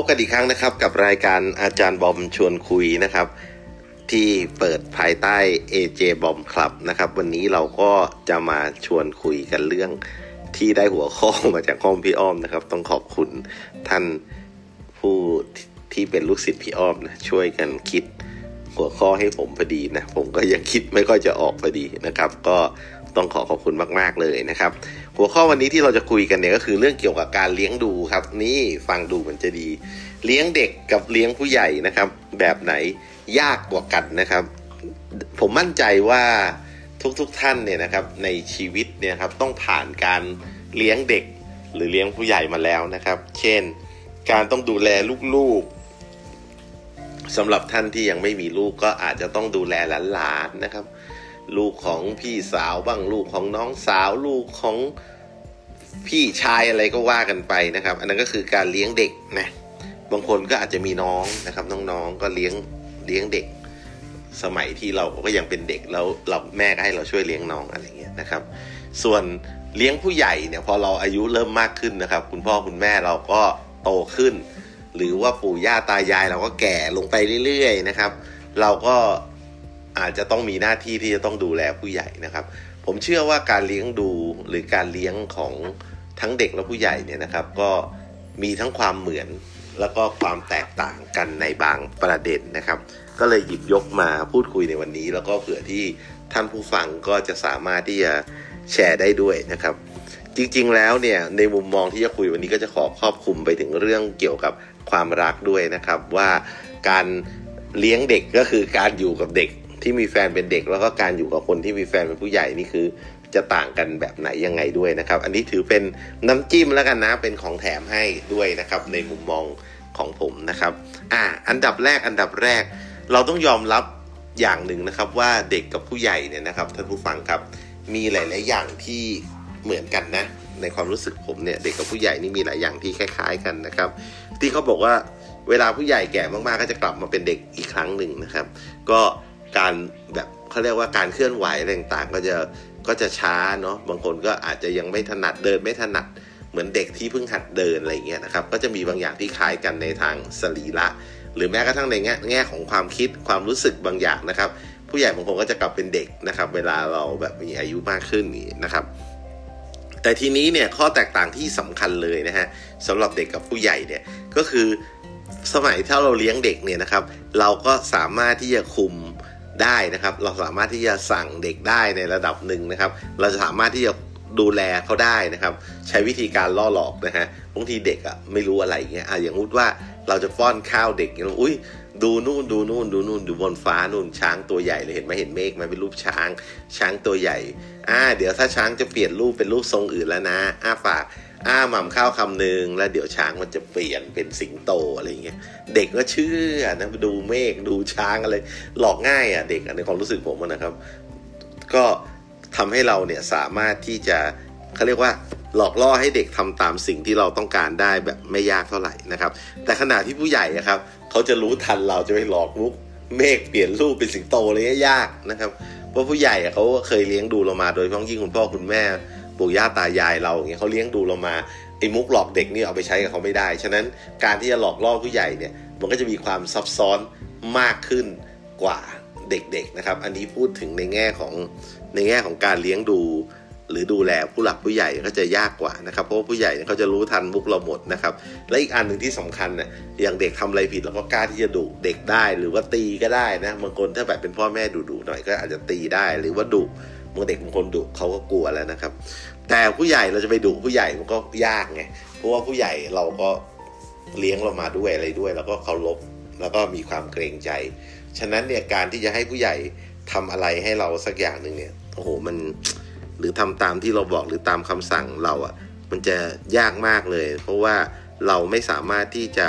บกันอีกครั้งนะครับกับรายการอาจารย์บอมชวนคุยนะครับ ที่เปิดภายใต้ AJ บอมคลับนะครับ วันนี้เราก็จะมาชวนคุยกันเรื่องที่ได้หัวข้อมาจากห้องพี่อ้อมนะครับ ต้องขอบคุณท่านผู้ที่เป็นลูกศิษย์พี่อ้อมนะช่วยกันคิดหัวข้อให้ผมพอดีนะ ผมก็ยังคิดไม่ค่อยจะออกพอดีนะครับ ก็ต้องขอขอบคุณมาก ๆ เลยนะครับ หัวข้อวันนี้ที่เราจะคุยกันเนี่ยก็คือเรื่องเกี่ยวกับการเลี้ยงดูครับ นี่ฟังดูมันจะดี เลี้ยงเด็กกับเลี้ยงผู้ใหญ่นะครับ แบบไหนยากกว่ากันนะครับ ผมมั่นใจว่าทุกๆทท่านเนี่ยนะครับในชีวิตเนี่ยครับต้องผ่านการเลี้ยงเด็กหรือเลี้ยงผู้ใหญ่มาแล้วนะครับ เช่น การต้องดูแลลูกๆสำหรับท่านที่ยังไม่มีลูกก็อาจจะต้องดูแลหลานๆนะครับ ลูกของพี่สาวบ้างลูกของน้องสาวลูกของพี่ชายอะไรก็ว่ากันไปนะครับ อันนั้นก็คือการเลี้ยงเด็กนะบางคนก็อาจจะมีน้องนะครับ น้องๆก็เลี้ยงเลี้ยงเด็ก สมัยที่เราก็ยังเป็นเด็กแล้วเราแม่ก็ให้เราช่วยเลี้ยงน้องอะไรเงี้ยนะครับ ส่วนเลี้ยงผู้ใหญ่เนี่ยพอเราอายุเริ่มมากขึ้นนะครับ คุณพ่อคุณแม่เราก็โตขึ้น หรือว่าปู่ย่าตายายเราก็แก่ลงไปเรื่อยๆนะครับ เราก็ อาจจะต้องมีหน้าที่ที่จะต้องดูแลผู้ใหญ่นะครับ ผมเชื่อว่าการเลี้ยงดูหรือการเลี้ยงของทั้งเด็กและผู้ใหญ่เนี่ยนะครับ ก็มีทั้งความเหมือนแล้วก็ความแตกต่างกันในบางประเด็นนะครับ ก็เลยหยิบยกมาพูดคุยในวันนี้ แล้วก็เผื่อที่ท่านผู้ฟังก็จะสามารถที่จะแชร์ได้ด้วยนะครับ จริงๆแล้วเนี่ยในมุมมองที่จะคุยวันนี้ก็จะขอครอบคลุมไปถึงเรื่องเกี่ยวกับความรักด้วยนะครับ ว่าการเลี้ยงเด็กก็คือการอยู่กับเด็ก ที่มีแฟนเป็นเด็กแล้วก็การอยู่กับคนที่มีแฟนเป็นผู้ใหญ่นี่คือ จะต่างกันแบบไหนยังไงด้วยนะครับ อันนี้ถือเป็นน้ำจิ้มแล้วกันนะ เป็นของแถมให้ด้วยนะครับ ในมุมมองของผมนะครับ อ่า อันดับแรกอันดับแรก เราต้องยอมรับอย่างหนึ่งนะครับว่าเด็กกับผู้ใหญ่เนี่ยนะครับท่านผู้ฟังครับมีหลาย ๆ อย่างที่เหมือนกันนะ ในความรู้สึกผมเนี่ยเด็กกับผู้ใหญ่นี่มีหลายอย่างที่คล้าย ๆ กันนะครับ ที่เขาบอกว่าเวลาผู้ใหญ่แก่มาก ๆ ก็จะกลับมาเป็นเด็กอีกครั้งหนึ่งนะครับ ก็ การแบบเขาเรียกว่าการเคลื่อนไหวอะไรต่างๆ ก็จะก็จะช้าเนาะบางคนก็อาจจะยังไม่ถนัดเดินไม่ถนัดเหมือนเด็กที่เพิ่งหัดเดินอะไรเงี้ยนะครับก็จะมีบางอย่างที่คล้ายกันในทางสรีระหรือแม้กระทั่งในแง่แง่ของความคิดความรู้สึกบางอย่างนะครับ ผู้ใหญ่บางคนก็จะกลับเป็นเด็กนะครับ เวลาเราแบบมีอายุมากขึ้นนี่นะครับ แต่ทีนี้เนี่ยข้อแตกต่างที่สำคัญเลยนะฮะสำหรับเด็กกับผู้ใหญ่เนี่ยก็คือสมัยถ้าเราเลี้ยงเด็กเนี่ยนะครับ เราก็สามารถที่จะคุม ได้นะครับ เราสามารถที่จะสั่งเด็กได้ในระดับหนึ่งนะครับ เราจะสามารถที่จะดูแลเขาได้นะครับ ใช้วิธีการล่อหลอกนะฮะบางทีเด็กอะ่ะไม่รู้อะไรเงี้ยอะอย่างพูดว่าเราจะป้อนข้าวเด็กอย่างอุ้ยดูนู่นดูนู่นดูนู่นดูบนฟ้านู่นช้างตัวใหญ่เลยเห็นไหมเห็นเมฆมันเป็นรูปช้าง ช้างตัวใหญ่อ่าเดี๋ยวถ้าช้างจะเปลี่ยนรูปเป็นรูปทรงอื่นแล้วนะอ้าปาก อ้าหม่ำข้าวคำหนึ่งแล้วเดี๋ยวช้างมันจะเปลี่ยนเป็นสิงโตอะไรเงี้ยเด็กก็เชื่อนะดูเมฆดูช้างอะไร หลอกง่ายอะเด็กในความรู้สึกผมนะครับ ก็ทำให้เราเนี่ยสามารถที่จะเขาเรียกว่าหลอกล่อให้เด็กทำตามสิ่งที่เราต้องการได้แบบไม่ยากเท่าไหร่นะครับ แต่ขณะที่ผู้ใหญ่ครับเขาจะรู้ทันเราจะไปหลอกมุกเมฆเปลี่ยนรูปเป็นสิงโตเลยยากนะครับ เพราะผู้ใหญ่เขาเคยเลี้ยงดูเรามาโดยเฉพาะยิ่งคุณพ่อคุณแม่ ปู่ย่าตายายเราอย่างเงี้ยเขาเลี้ยงดูเรามาไอ้มุกหลอกเด็กนี่เอาไปใช้กับเขาไม่ได้ ฉะนั้นการที่จะหลอกล่อผู้ใหญ่เนี่ยมันก็จะมีความซับซ้อนมากขึ้นกว่าเด็กๆนะครับ อันนี้พูดถึงในแง่ของในแง่ของการเลี้ยงดู หรือดูแลผู้หลักผู้ใหญ่ก็จะยากกว่านะครับ เพราะว่าผู้ใหญ่เขาจะรู้ทันมุกเราหมดนะครับ และอีกอันหนึ่งที่สำคัญเนี่ยอย่างเด็กทำอะไรผิดเราก็กล้าที่จะดุเด็กได้ หรือว่าตีก็ได้นะบางคนถ้าแบบเป็นพ่อแม่ดุๆหน่อยก็อาจจะตีได้หรือว่าดุ บางเด็กบางคนดุเขาก็กลัวแล้วนะครับ แต่ผู้ใหญ่เราจะไปดุผู้ใหญ่มันก็ยากไงเพราะว่าผู้ใหญ่เราก็เลี้ยงเรามาด้วยอะไรด้วย แล้วก็เคารพแล้วก็มีความเกรงใจ ฉะนั้นเนี่ยการที่จะให้ผู้ใหญ่ทำอะไรให้เราสักอย่างหนึ่งเนี่ยโอ้โหมันหรือทำตามที่เราบอกหรือตามคำสั่งเราอะ่ะมันจะยากมากเลย เพราะว่าเราไม่สามารถที่จะ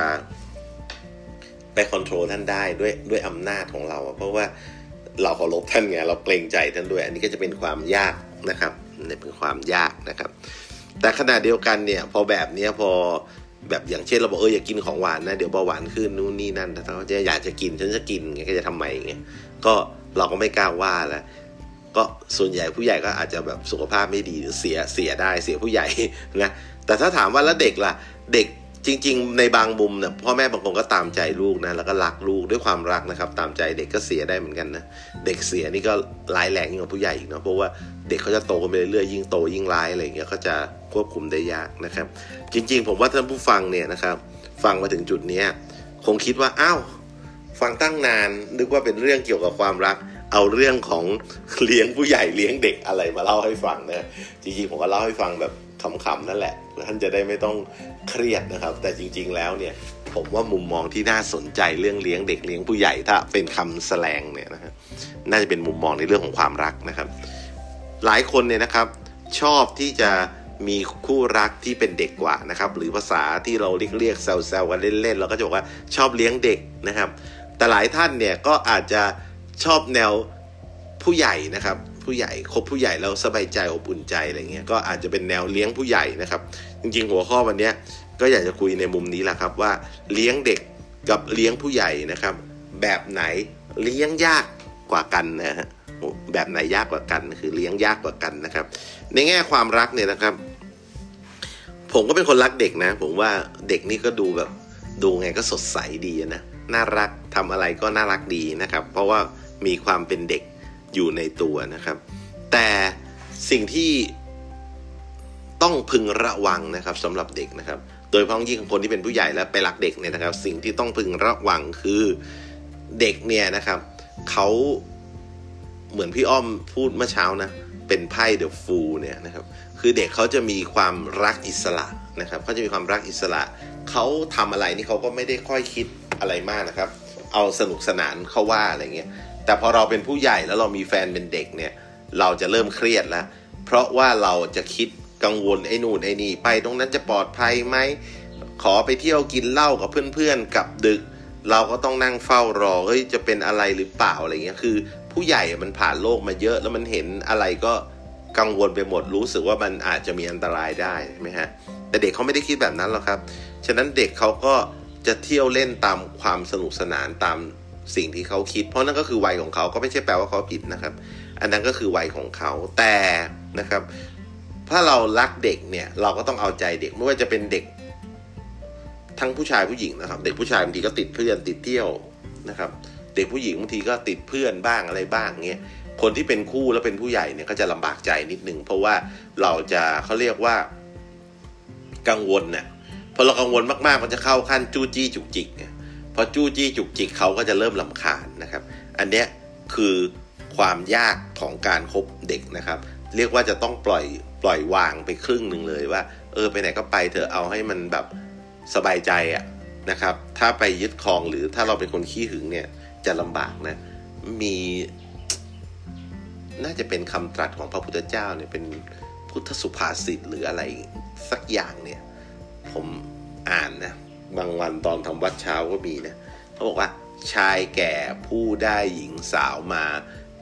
ไปควบคุมท่านได้ด้วยด้วยอำนาจของเรา เพราะว่า เราเคารพท่านไงเราเกรงใจท่านด้วย อันนี้ก็จะเป็นความยากนะครับนี่เป็นความยากนะครับ แต่ขณะเดียวกันเนี่ยพอแบบนี้พอแบบอย่างเช่นเราบอกเอออย่ากินของหวานนะเดี๋ยวเบาหวานขึ้นนู่นนี่นั่นแต่เขาจะอยากจะกินฉันจะกินไงก็จะทำไมไงก็เราก็ไม่กล้าว่าแล้วก็ส่วนใหญ่ผู้ใหญ่ก็อาจจะแบบสุขภาพไม่ดีหรือเสียเสียได้เสียผู้ใหญ่นะแต่ถ้าถามว่าแล้วเด็กล่ะเด็ก จริง ๆ ในบางมุมเนี่ยพ่อแม่บางคนก็ตามใจลูกนะแล้วก็รักลูกด้วยความรักนะครับ ตามใจเด็กก็เสียได้เหมือนกันนะเด็กเสียนี่ก็ร้ายแรงยิ่งกว่าผู้ใหญ่อีกเนาะเพราะว่าเด็กเขาจะโตกันไปเรื่อยๆยิ่งโตยิ่งร้ายอะไรเงี้ยเขาจะควบคุมได้ยากนะครับ จริง ๆ ผมว่าท่านผู้ฟังเนี่ยนะครับ ฟังมาถึงจุดนี้คงคิดว่าอ้าวฟังตั้งนานนึกว่าเป็นเรื่องเกี่ยวกับความรักเอาเรื่องของเลี้ยงผู้ใหญ่เลี้ยงเด็กอะไรมาเล่าให้ฟังนะจริงๆผมก็เล่าให้ฟังแบบ ขำๆนั่นแหละท่านจะได้ไม่ต้องเครียดนะครับ แต่จริง ๆ แล้วเนี่ยผมว่ามุมมองที่น่าสนใจเรื่องเลี้ยงเด็กเลี้ยงผู้ใหญ่ถ้าเป็นคำแสลงเนี่ยนะฮะน่าจะเป็นมุมมองในเรื่องของความรักนะครับ หลายคนเนี่ยนะครับชอบที่จะมีคู่รักที่เป็นเด็กกว่านะครับ หรือภาษาที่เราเรียกเรียกแซวๆกันเล่นๆเราก็จะบอกว่าชอบเลี้ยงเด็กนะครับ แต่หลายท่านเนี่ยก็อาจจะชอบแนวผู้ใหญ่นะครับ ผู้ใหญ่คบผู้ใหญ่แล้วสบายใจอบอุ่นใจอะไรเงี้ยก็อาจจะเป็นแนวเลี้ยงผู้ใหญ่นะครับ จริงๆ หัวข้อวันนี้ก็อยากจะคุยในมุมนี้แหละครับว่าเลี้ยงเด็กกับเลี้ยงผู้ใหญ่นะครับ แบบไหนเลี้ยงยากกว่ากันนะฮะแบบไหนยากกว่ากัน คือเลี้ยงยากกว่ากันนะครับ ในแง่ความรักเนี่ยนะครับ ผมก็เป็นคนรักเด็กนะ ผมว่าเด็กนี่ก็ดูแบบดูไงก็สดใสดีนะน่ารักทำอะไรก็น่ารักดีนะครับ เพราะว่ามีความเป็นเด็ก อยู่ในตัวนะครับ แต่สิ่งที่ต้องพึงระวังนะครับสำหรับเด็กนะครับ โดยเฉพาะยิ่งคนที่เป็นผู้ใหญ่แล้วไปรักเด็กเนี่ยนะครับ สิ่งที่ต้องพึงระวังคือเด็กเนี่ยนะครับเขาเหมือนพี่อ้อมพูดเมื่อเช้านะเป็นไพ่เดอะฟูเนี่ยนะครับคือเด็กเขาจะมีความรักอิสระนะครับเขาจะมีความรักอิสระเขาทำอะไรนี่เขาก็ไม่ได้ค่อยคิดอะไรมากนะครับ เอาสนุกสนานเขาว่าอะไรเงี้ย แต่พอเราเป็นผู้ใหญ่แล้วเรามีแฟนเป็นเด็กเนี่ย เราจะเริ่มเครียดแล้ว เพราะว่าเราจะคิดกังวลไอ้นู่นไอ้นี่ไปตรงนั้นจะปลอดภัยไหมขอไปเที่ยวกินเหล้ากับเพื่อนๆกับดึก เราก็ต้องนั่งเฝ้ารอเฮ้ยจะเป็นอะไรหรือเปล่าอะไรเงี้ยคือ ผู้ใหญ่มันผ่านโลกมาเยอะแล้วมันเห็นอะไรก็กังวลไปหมดรู้สึกว่ามันอาจจะมีอันตรายได้ใช่ไหมฮะแต่เด็กเขาไม่ได้คิดแบบนั้นหรอกครับ ฉะนั้นเด็กเขาก็จะเที่ยวเล่นตามความสนุกสนานตาม สิ่งที่เขาคิด เพราะนั่นก็คือวัยของเขาก็ไม่ใช่แปลว่าเขาผิดนะครับ อันนั้นก็คือวัยของเขาแต่นะครับ ถ้าเรารักเด็กเนี่ยเราก็ต้องเอาใจเด็กไม่ว่าจะเป็นเด็ก ทั้งผู้ชายผู้หญิงนะครับ เด็กผู้ชายบางทีก็ติดเพื่อนติดเที่ยวนะครับ เด็กผู้หญิงบางทีก็ติดเพื่อนบ้างอะไรบ้างเงี้ยคนที่เป็นคู่แล้วเป็นผู้ใหญ่เนี่ยก็จะลำบากใจนิดนึงเพราะว่าเราจะเขาเรียกว่ากังวลเนี่ยพอเรากังวลมากๆ มันจะเข้าขั้นจู้จี้จุกจิกเนี่ย พอจู้จี้จุกจิกเขาก็จะเริ่มลำคาญนะครับ อันเนี้ยคือความยากของการครบเด็กนะครับ เรียกว่าจะต้องปล่อยปล่อยวางไปครึ่งหนึ่งเลยว่า เออไปไหนก็ไปเถอะเอาให้มันแบบสบายใจอะนะครับ ถ้าไปยึดครองหรือถ้าเราเป็นคนขี้หึงเนี่ยจะลำบากนะ มีน่าจะเป็นคำตรัสของพระพุทธเจ้าเนี่ยเป็นพุทธสุภาษิตหรืออะไรสักอย่างเนี่ย ผมอ่านนะ บางวันตอนทำวัดเช้าก็มีนะเขาบอกว่าชายแก่ผู้ได้หญิงสาวมา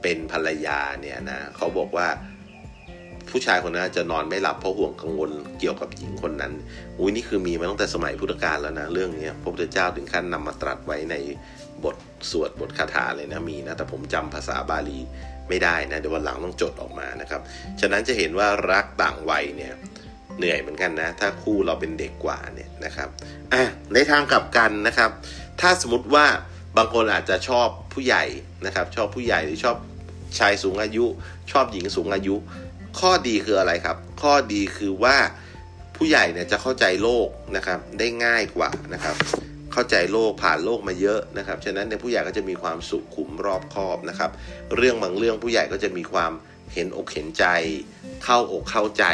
เป็นภรรยาเนี่ยนะเขาบอกว่าผู้ชายคนนั้นจะนอนไม่หลับเพราะห่วงกังวลเกี่ยวกับหญิงคนนั้นอุ้ยนี่คือมีมาตั้งแต่สมัยพุทธกาลแล้วนะเรื่องนี้พระพุทธเจ้าถึงขั้นนำมาตรัสไว้ในบทสวดบทคาถาเลยนะมีนะแต่ผมจำภาษาบาลีไม่ได้นะเดี๋ยววันหลังต้องจดออกมานะครับ ฉะนั้นจะเห็นว่ารักต่างวัยเนี่ย เหนื่อยเหมือนกันนะ ถ้าคู่เราเป็นเด็กกว่าเนี่ยนะครับอะในทางกลับกันนะครับ ถ้าสมมติว่าบางคนอาจจะชอบผู้ใหญ่นะครับ ชอบผู้ใหญ่หรือชอบชายสูงอายุ ชอบหญิงสูงอายุ ข้อดีคืออะไรครับ ข้อดีคือว่าผู้ใหญ่เนี่ยจะเข้าใจโลกนะครับได้ง่ายกว่านะครับ เข้าใจโลกผ่านโลกมาเยอะนะครับฉะนั้นในผู้ใหญ่ก็จะมีความสุขุมรอบคอบนะครับ เรื่องบางเรื่องผู้ใหญ่ก็จะมีความเห็นอกเห็นใจ เข้าอกเข้าใจ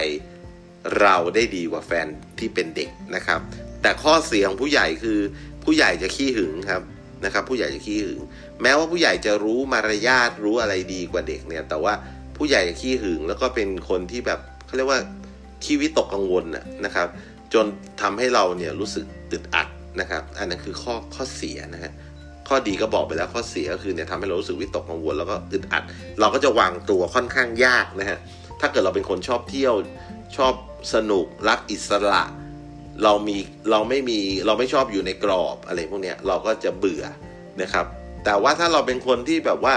เราได้ดีกว่าแฟนที่เป็นเด็กนะครับ แต่ข้อเสียของผู้ใหญ่คือผู้ใหญ่จะขี้หึงครับนะครับ ผู้ใหญ่จะขี้หึง แม้ว่าผู้ใหญ่จะรู้มารยาทรู้อะไรดีกว่าเด็กเนี่ย แต่ว่าผู้ใหญ่จะขี้หึงแล้วก็เป็นคนที่แบบเขาเรียกว่าขี้วิตกกังวลนะครับ จนทำให้เราเนี่ยรู้สึกตึดอัดนะครับ อันนั้นคือข้อข้อเสียนะฮะข้อดีก็บอกไปแล้วข้อเสียก็คือเนี่ยทำให้เรารู้สึกวิตกกังวลแล้วก็อึดอัด เราก็จะวางตัวค่อนข้างยากนะฮะถ้าเกิดเราเป็นคนชอบเที่ยวชอบ สนุกรักอิสระ เรามีเราไม่มีเราไม่ชอบอยู่ในกรอบอะไรพวกเนี้ยเราก็จะเบื่อนะครับ แต่ว่าถ้าเราเป็นคนที่แบบว่า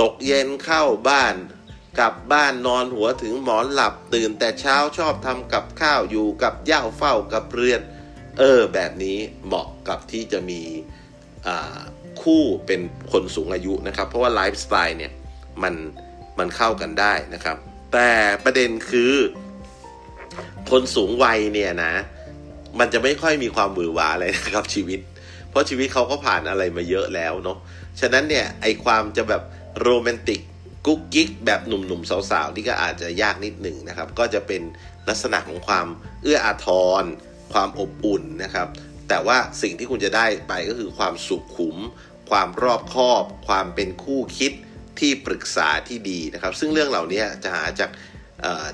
ตกเย็นเข้าบ้านกลับบ้านนอนหัวถึงหมอนหลับตื่นแต่เช้าชอบทำกับข้าวอยู่กับย่าเฝ้ากับเรือน เออ แบบนี้เหมาะกับที่จะมีคู่เป็นคนสูงอายุนะครับ เพราะว่าไลฟ์สไตล์เนี่ยมันมันเข้ากันได้นะครับ แต่ประเด็นคือ คนสูงวัยเนี่ยนะ มันจะไม่ค่อยมีความหวือหวาอะไรนะครับ ชีวิต เพราะชีวิตเขาก็ผ่านอะไรมาเยอะแล้วเนาะฉะนั้นเนี่ยไอความจะแบบโรแมนติกกุ๊กกิ๊กแบบหนุ่มๆสาวๆนี่ก็อาจจะยากนิดหนึ่งนะครับ ก็จะเป็นลักษณะของความเอื้ออาทร ความอบอุ่นนะครับ แต่ว่าสิ่งที่คุณจะได้ไปก็คือความสุขุม ความรอบคอบ ความเป็นคู่คิดที่ปรึกษาที่ดีนะครับ ซึ่งเรื่องเหล่านี้จะหาจาก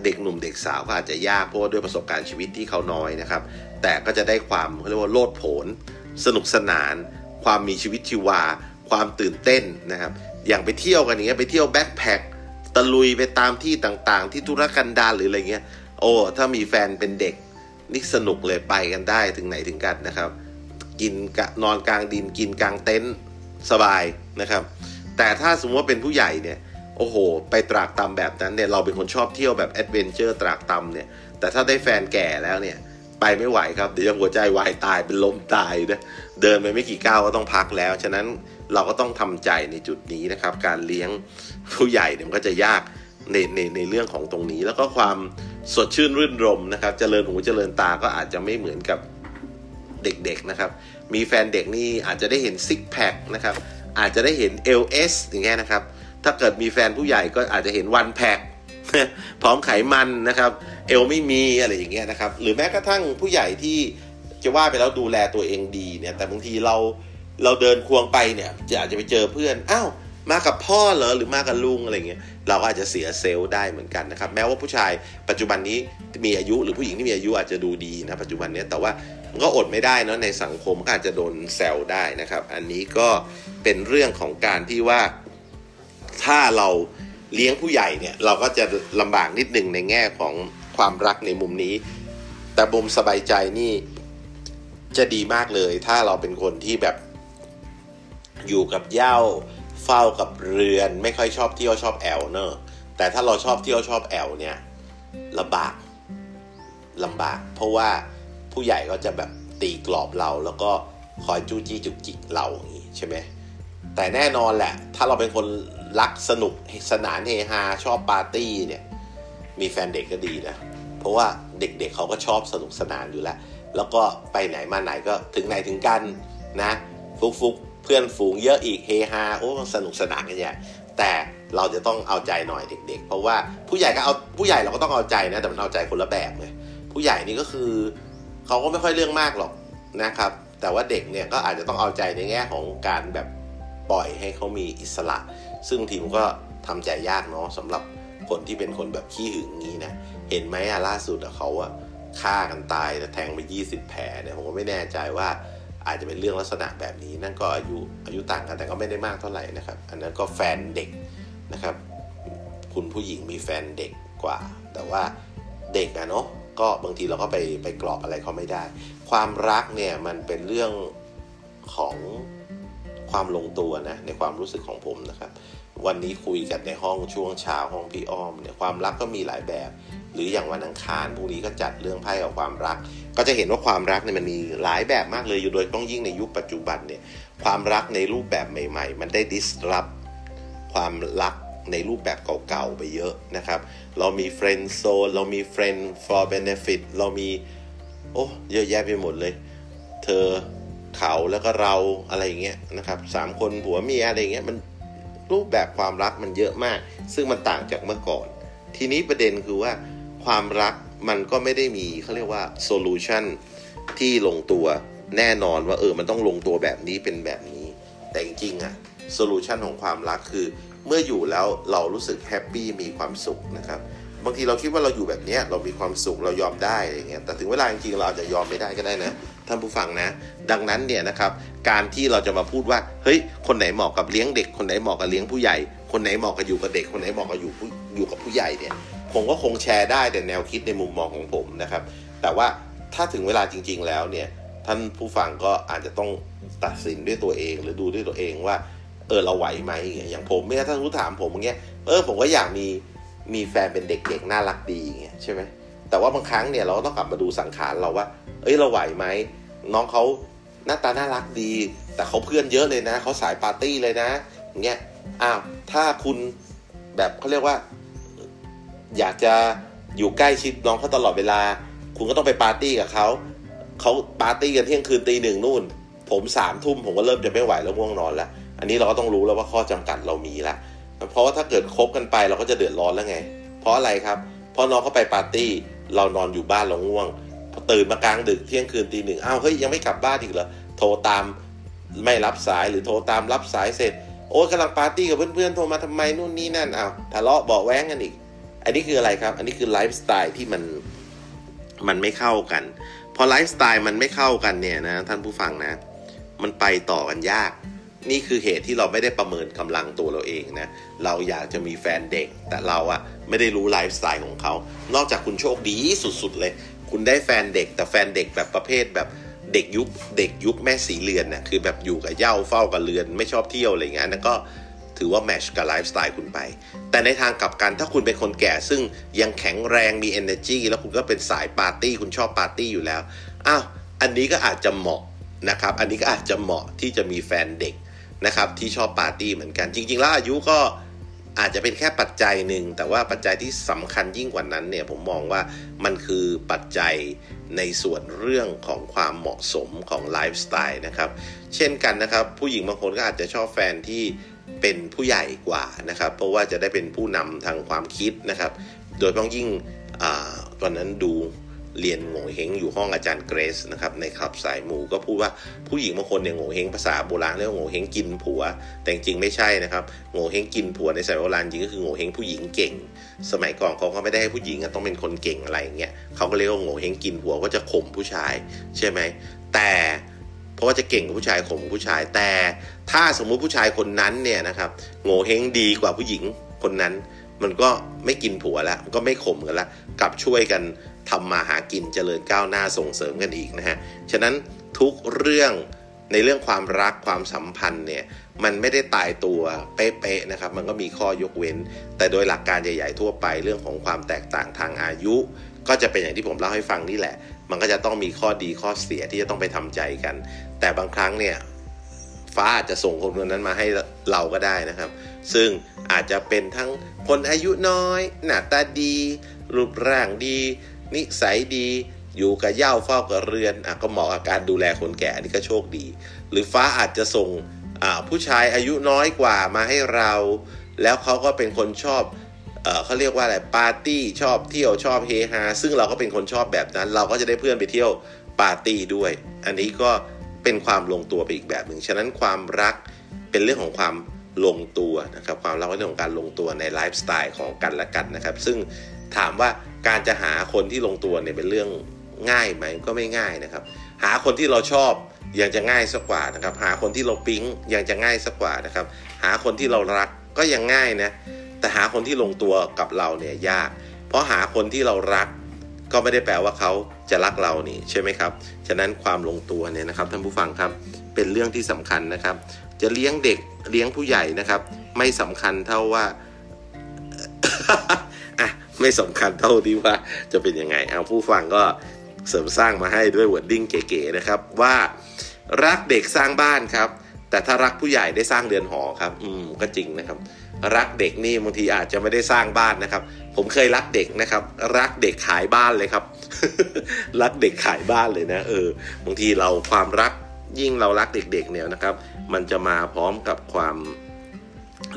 เด็กหนุ่มเด็กสาวก็อาจจะยากเพราะด้วยประสบการณ์ชีวิตที่เขาน้อยนะครับ แต่ก็จะได้ความเรียกว่าโลดโผนสนุกสนาน ความมีชีวิตชีวา ความตื่นเต้นนะครับ อย่างไปเที่ยวกันอย่างเงี้ยไปเที่ยวแบ็คแพคตะลุยไปตามที่ต่างๆ ที่ธุรกันดารหรืออะไรเงี้ยโอ้ถ้ามีแฟนเป็นเด็กนี่สนุกเลยไปกันได้ถึงไหนถึงกันนะครับ กินนอนกลางดินกินกลางเต็นท์สบายนะครับ แต่ถ้าสมมติว่าเป็นผู้ใหญ่เนี่ย โอ้โห ไปตรากตรำแบบนั้นเนี่ยเราเป็นคนชอบเที่ยวแบบ adventure ตรากตรำเนี่ย แต่ถ้าได้แฟนแก่แล้วเนี่ย ไปไม่ไหวครับ เดี๋ยวหัวใจวายตายเป็นลมตายนะเดินไปไม่กี่ก้าวก็ต้องพักแล้ว ฉะนั้นเราก็ต้องทำใจในจุดนี้นะครับ การเลี้ยงผู้ใหญ่เนี่ยมันก็จะยากในในในเรื่องของตรงนี้ แล้วก็ความสดชื่นรื่นรมย์นะครับเจริญหูเจริญตาก็อาจจะไม่เหมือนกับเด็กๆนะครับ มีแฟนเด็กนี่อาจจะได้เห็นซิกแพคนะครับอาจจะได้เห็น LS อย่างเงี้ยนะครับ ถ้าเกิดมีแฟนผู้ใหญ่ก็อาจจะเห็นวันแพ็คพร้อมไขมันนะครับ เอลไม่มีอะไรอย่างเงี้ยนะครับ หรือแม้กระทั่งผู้ใหญ่ที่จะว่าไปแล้วดูแลตัวเองดีเนี่ยแต่บางทีเราเราเดินควงไปเนี่ยจะอาจจะไปเจอเพื่อนอ้าวมากับพ่อเหรอหรือมากับลุงอะไรเงี้ยเราก็อาจจะเสียเซลล์ได้เหมือนกันนะครับ แม้ว่าผู้ชายปัจจุบันนี้มีอายุหรือผู้หญิงที่มีอายุอาจจะดูดีนะปัจจุบันนี้แต่ว่ามันก็อดไม่ได้นะในสังคมก็อาจจะโดนแซวได้นะครับ อันนี้ก็เป็นเรื่องของการที่ว่า ถ้าเราเลี้ยงผู้ใหญ่เนี่ยเราก็จะลำบากนิดหนึ่งในแง่ของความรักในมุมนี้ แต่มุมสบายใจนี่จะดีมากเลย ถ้าเราเป็นคนที่แบบอยู่กับเย่าเฝ้ากับเรือนไม่ค่อยชอบเที่ยวชอบแอลเนอะแต่ถ้าเราชอบเที่ยวชอบแอลเนี่ยลำบากลำบาก เพราะว่าผู้ใหญ่ก็จะแบบตีกรอบเราแล้วก็คอยจู้จี้จุกจิกเราอย่างนี้ใช่ไหมแต่แน่นอนแหละ ถ้าเราเป็นคน รักสนุกสนานเฮฮาชอบปาร์ตี้เนี่ย มีแฟนเด็กก็ดีนะ เพราะว่าเด็กๆเเขาก็ชอบสนุกสนานอยู่แล้ว แล้วก็ไปไหนมาไหนก็ถึงไหนถึงกันนะ ฟุกฟุกเพื่อนฝูงเยอะอีกเฮฮาโอ้สนุกสนานกันอย่างแต่เราจะต้องเอาใจหน่อยเด็ก ๆ เพราะว่าผู้ใหญ่ก็เอาผู้ใหญ่เราก็ต้องเอาใจนะแต่มันเอาใจคนละแบบเลยผู้ใหญ่นี่ก็คือเขาก็ไม่ค่อยเรื่องมากหรอกนะครับ แต่ว่าเด็กเนี่ยก็อาจจะต้องเอาใจในแง่ของการแบบ ปล่อยให้เขามีอิสระ ซึ่งทีมก็ทำใจยากเนาะสำหรับคนที่เป็นคนแบบขี้หึงงี้นะ เห็นไหมอะล่าสุดเขาอะฆ่ากันตายแล้วแทงไป 20 แผลเนี่ยผมก็ไม่แน่ใจว่าอาจจะเป็นเรื่องลักษณะแบบนี้ นั่นก็อายุอายุต่างกันแต่ก็ไม่ได้มากเท่าไหร่นะครับ อันนั้นก็แฟนเด็กนะครับ คุณผู้หญิงมีแฟนเด็กกว่า แต่ว่าเด็กอะเนาะก็บางทีเราก็ไปไปกรอบอะไรเขาไม่ได้ ความรักเนี่ยมันเป็นเรื่องของ ความลงตัวนะในความรู้สึกของผมนะครับ วันนี้คุยกันในห้องช่วงเช้าห้องพี่อ้อมเนี่ยความรักก็มีหลายแบบ หรืออย่างวันอังคารพรุ่งนี้ก็จัดเรื่องไพ่กับความรัก ก็จะเห็นว่าความรักเนี่ยมันมีหลายแบบมากเลยอยู่โดยต้องยิ่งในยุคปัจจุบันเนี่ยความรักในรูปแบบใหม่ ๆ มันได้ disrupt ความรักในรูปแบบเก่าๆไปเยอะนะครับ เรามี friend zone เรามี friend for benefit เรามี โอ้ เยอะแยะไปหมดเลย เธอ เขาแล้วก็เราอะไรเงี้ยนะครับสามคนผัวเมียอะไรเงี้ยมันรูปแบบความรักมันเยอะมาก ซึ่งมันต่างจากเมื่อก่อน ทีนี้ประเด็นคือว่าความรักมันก็ไม่ได้มีเขาเรียกว่า solution ที่ลงตัวแน่นอนว่าเออมันต้องลงตัวแบบนี้เป็นแบบนี้ แต่จริงๆอะ solution ของความรักคือเมื่ออยู่แล้วเรารู้สึกแฮปปี้มีความสุขนะครับบางทีเราคิดว่าเราอยู่แบบนี้เรามีความสุขเรายอมได้อะไรเงี้ยแต่ถึงเวลาจริงๆเราอาจจะยอมไม่ได้ก็ได้นะ ท่านผู้ฟังนะ ดังนั้นเนี่ยนะครับ การที่เราจะมาพูดว่า เฮ้ย คนไหนเหมาะกับเลี้ยงเด็ก คนไหนเหมาะกับเลี้ยงผู้ใหญ่ คนไหนเหมาะกับอยู่กับเด็ก คนไหนเหมาะกับอยู่อยู่กับผู้ใหญ่เนี่ย ผมก็คงแชร์ได้แต่แนวคิดในมุมมองของผมนะครับ แต่ว่าถ้าถึงเวลาจริง ๆ แล้วเนี่ย ท่านผู้ฟังก็อาจจะต้องตัดสินด้วยตัวเอง หรือดูด้วยตัวเองว่า เออ เราไหวไหม อย่างผมเนี่ย ถ้ารู้ถามผมอย่างเงี้ย เออ ผมก็อยากมี มีแฟนเป็นเด็กๆ น่ารักดีอย่างเงี้ยใช่ไหมแต่ว่าบางครั้งเนี่ยเราต้องกลับมาดูสังขารเราว่า เอ้ยเราไหวไหมน้องเขาหน้าตาน่ารักดี แต่เขาเพื่อนเยอะเลยนะเขาสายปาร์ตี้เลยนะอย่างเงี้ยอ้าวถ้าคุณแบบเขาเรียกว่า อยากจะอยู่ใกล้ชิดน้องเขาตลอดเวลา คุณก็ต้องไปปาร์ตี้กับเขาเขาปาร์ตี้กันเที่ยงคืนตีหนึ่งนู่น ผมสามทุ่มผมก็เริ่มจะไม่ไหวแล้วง่วงนอนแล้วอันนี้เราก็ต้องรู้แล้วว่าข้อจำกัดเรามีแล้วเพราะว่าถ้าเกิดคบกันไปเราก็จะเดือดร้อนแล้วไง เพราะอะไรครับ เพราะน้องเขาไปปาร์ตี้เรานอนอยู่บ้านเราง่วง ตื่นมากลางดึกเที่ยงคืนตีหนึ่งอ้าวเฮ้ยยังไม่กลับบ้านอีกเหรอโทรตามไม่รับสายหรือโทรตามรับสายเสร็จ โอ้ยกำลังปาร์ตี้กับเพื่อนๆโทรมาทำไมนู่นนี่นั่นอ้าวทะเลาะเบาแว้งกันอีก อันนี้คืออะไรครับ อันนี้คือไลฟ์สไตล์ที่มันมันไม่เข้ากัน พอไลฟ์สไตล์มันไม่เข้ากันเนี่ยนะท่านผู้ฟังนะ มันไปต่อกันยาก นี่คือเหตุที่เราไม่ได้ประเมินกำลังตัวเราเองนะ เราอยากจะมีแฟนเด็ก แต่เราอะไม่ได้รู้ไลฟ์สไตล์ของเขา นอกจากคุณโชคดีสุดๆเลย คุณได้แฟนเด็ก แต่แฟนเด็กแบบประเภทแบบเด็กยุคเด็กยุคแม่ศรีเรือนนะคือแบบอยู่กับเหย้าเฝ้ากับเรือนไม่ชอบเที่ยวอะไรเงี้ยนั่นก็ถือว่า match กับไลฟ์สไตล์คุณไป แต่ในทางกลับกันถ้าคุณเป็นคนแก่ซึ่งยังแข็งแรงมี energy แล้วคุณก็เป็นสายปาร์ตี้คุณชอบปาร์ตี้อยู่แล้ว อ้าว อันนี้ก็อาจจะเหมาะนะครับ อันนี้ก็อาจจะเหมาะที่จะมีแฟนเด็กนะครับที่ชอบปาร์ตี้เหมือนกัน จริง ๆ แล้วอายุก็ อาจจะเป็นแค่ปัจจัยหนึ่ง แต่ว่าปัจจัยที่สำคัญยิ่งกว่านั้นเนี่ยผมมองว่ามันคือปัจจัยในส่วนเรื่องของความเหมาะสมของไลฟ์สไตล์นะครับ เช่นกันนะครับ ผู้หญิงบางคนก็อาจจะชอบแฟนที่เป็นผู้ใหญ่กว่านะครับ เพราะว่าจะได้เป็นผู้นำทางความคิดนะครับ โดยเฉพาะยิ่งตอนนั้นดู เรียนโง่เฮงอยู่ห้องอาจารย์เกรซนะครับในคลับสายมูก็พูดว่าผู้หญิงบางคนเนี่ยโง่เฮงภาษาโบราณเรียกว่าโง่เฮงกินผัว แต่จริงไม่ใช่นะครับโง่เฮงกินผัวในสายโบราณจริงก็คือโง่เฮงผู้หญิงเก่ง สมัยก่อนเขาก็ไม่ได้ให้ผู้หญิงต้องเป็นคนเก่งอะไรอย่างเงี้ยเขาก็เรียกว่าโง่เฮงกินผัวก็จะข่มผู้ชาย ใช่ไหมแต่เพราะว่าจะเก่งกว่าผู้ชายข่มผู้ชายแต่ ถ้าสมมุติผู้ชายคนนั้นเนี่ยนะครับโง่เฮงดีกว่าผู้หญิงคนนั้น มันก็ไม่กินผัวแล้วก็ไม่ข่มกันแล้วกลับช่วยกันทำมาหากินเจริญก้าวหน้าส่งเสริมกันอีกนะฮะ ฉะนั้นทุกเรื่องในเรื่องความรักความสัมพันธ์เนี่ยมันไม่ได้ตายตัวเป๊ะๆนะครับ มันก็มีข้อยกเว้น แต่โดยหลักการใหญ่ๆทั่วไปเรื่องของความแตกต่างทางอายุ ก็จะเป็นอย่างที่ผมเล่าให้ฟังนี่แหละ มันก็จะต้องมีข้อดีข้อเสียที่จะต้องไปทำใจกัน แต่บางครั้งเนี่ย ฟ้าอาจจะส่งคนคนนั้นมาให้เราก็ได้นะครับ ซึ่งอาจจะเป็นทั้งคนอายุน้อย หน้าตาดี รูปร่างดี นิสัยดี อยู่กับเย่าเฝ้ากับเรือนอะก็เหมาะกับการดูแลคนแก่นี่ก็โชคดี หรือฟ้าอาจจะส่งผู้ชายอายุน้อยกว่ามาให้เรา แล้วเขาก็เป็นคนชอบเเขาเรียกว่าอะไรปาร์ตี้ชอบเที่ยวชอบเฮฮาซึ่งเราก็เป็นคนชอบแบบนั้น เราก็จะได้เพื่อนไปเที่ยวปาร์ตี้ด้วย อันนี้ก็เเป็นความลงตัวไปอีกแบบหนึ่งฉะนั้นความรักเป็นเรื่องของความลงตัวนะครับความรักเป็นเรื่องของการลงตัวในไลฟ์สไตล์ของกันและกันนะครับ ซึ่งถามว่าการจะหาคนที่ลงตัวเนี่ยเป็นเรื่องง่ายไหมก็ไม่ง่ายนะครับ หาคนที่เราชอบยังจะง่ายสักกว่านะครับ หาคนที่เราปิ๊งยังจะง่ายสักกว่านะครับ หาคนที่เรารักก็ยังง่ายนะแต่หาคนที่ลงตัวกับเราเนี่ยยาก เพราะหาคนที่เรารัก ก็ไม่ได้แปลว่าเขาจะรักเรานี่ใช่ไหมครับ ฉะนั้นความลงตัวเนี่ยนะครับท่านผู้ฟังครับเป็นเรื่องที่สำคัญนะครับ จะเลี้ยงเด็กเลี้ยงผู้ใหญ่นะครับ ไม่สำคัญเท่าว่าอะไม่สำคัญเท่าที่ว่าจะเป็นยังไงเอาผู้ฟังก็เสริมสร้างมาให้ด้วย wording เก๋ๆนะครับว่ารักเด็กสร้างบ้านครับ แต่ถ้ารักผู้ใหญ่ได้สร้างเรือนหอครับ อืมก็จริงนะครับ รักเด็กนี่บางทีอาจจะไม่ได้สร้างบ้านนะครับ ผมเคยรักเด็กนะครับ รักเด็กขายบ้านเลยครับ รักเด็กขายบ้านเลยนะ เออบางทีเราความรักยิ่งเรารักเด็กๆเนี่ยนะครับ มันจะมาพร้อมกับความ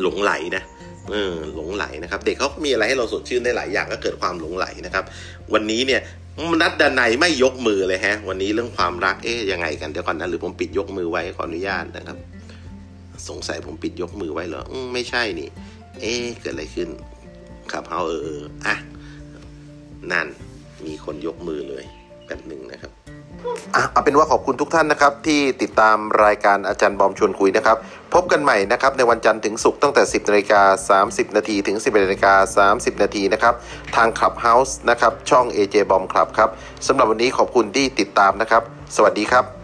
หลงไหลนะเออหลงไหลนะครับ เด็กเขามีอะไรให้เราสดชื่นได้หลายอย่างก็เกิดความหลงไหลนะครับ วันนี้เนี่ยนัดดานายไม่ยกมือเลยฮะ วันนี้เรื่องความรักเอ๊ยยังไงกันเดี๋ยวก่อนนะหรือผมปิดยกมือไว้ขออนุญาตนะครับ สงสัยผมปิดยกมือไว้เหรออไม่ใช่นี่ เอ๊เกิดอะไรขึ้นครับเฮาเอออะ นั่นมีคนยกมือเลยแบบหนึ่งนะครับอะเอาเป็นว่าขอบคุณทุกท่านนะครับ ที่ติดตามรายการอาจารย์บอมชวนคุยนะครับ พบกันใหม่นะครับ ในวันจันทร์ถึงศุกร์ตั้งแต่ 10นาฬิกา30 นาทีถึง 11นาฬิกา30 นาทีนะครับ ทาง Clubhouse นะครับ ช่อง AJ Bomb Club ครับสำหรับวันนี้ขอบคุณที่ติดตามนะครับ สวัสดีครับ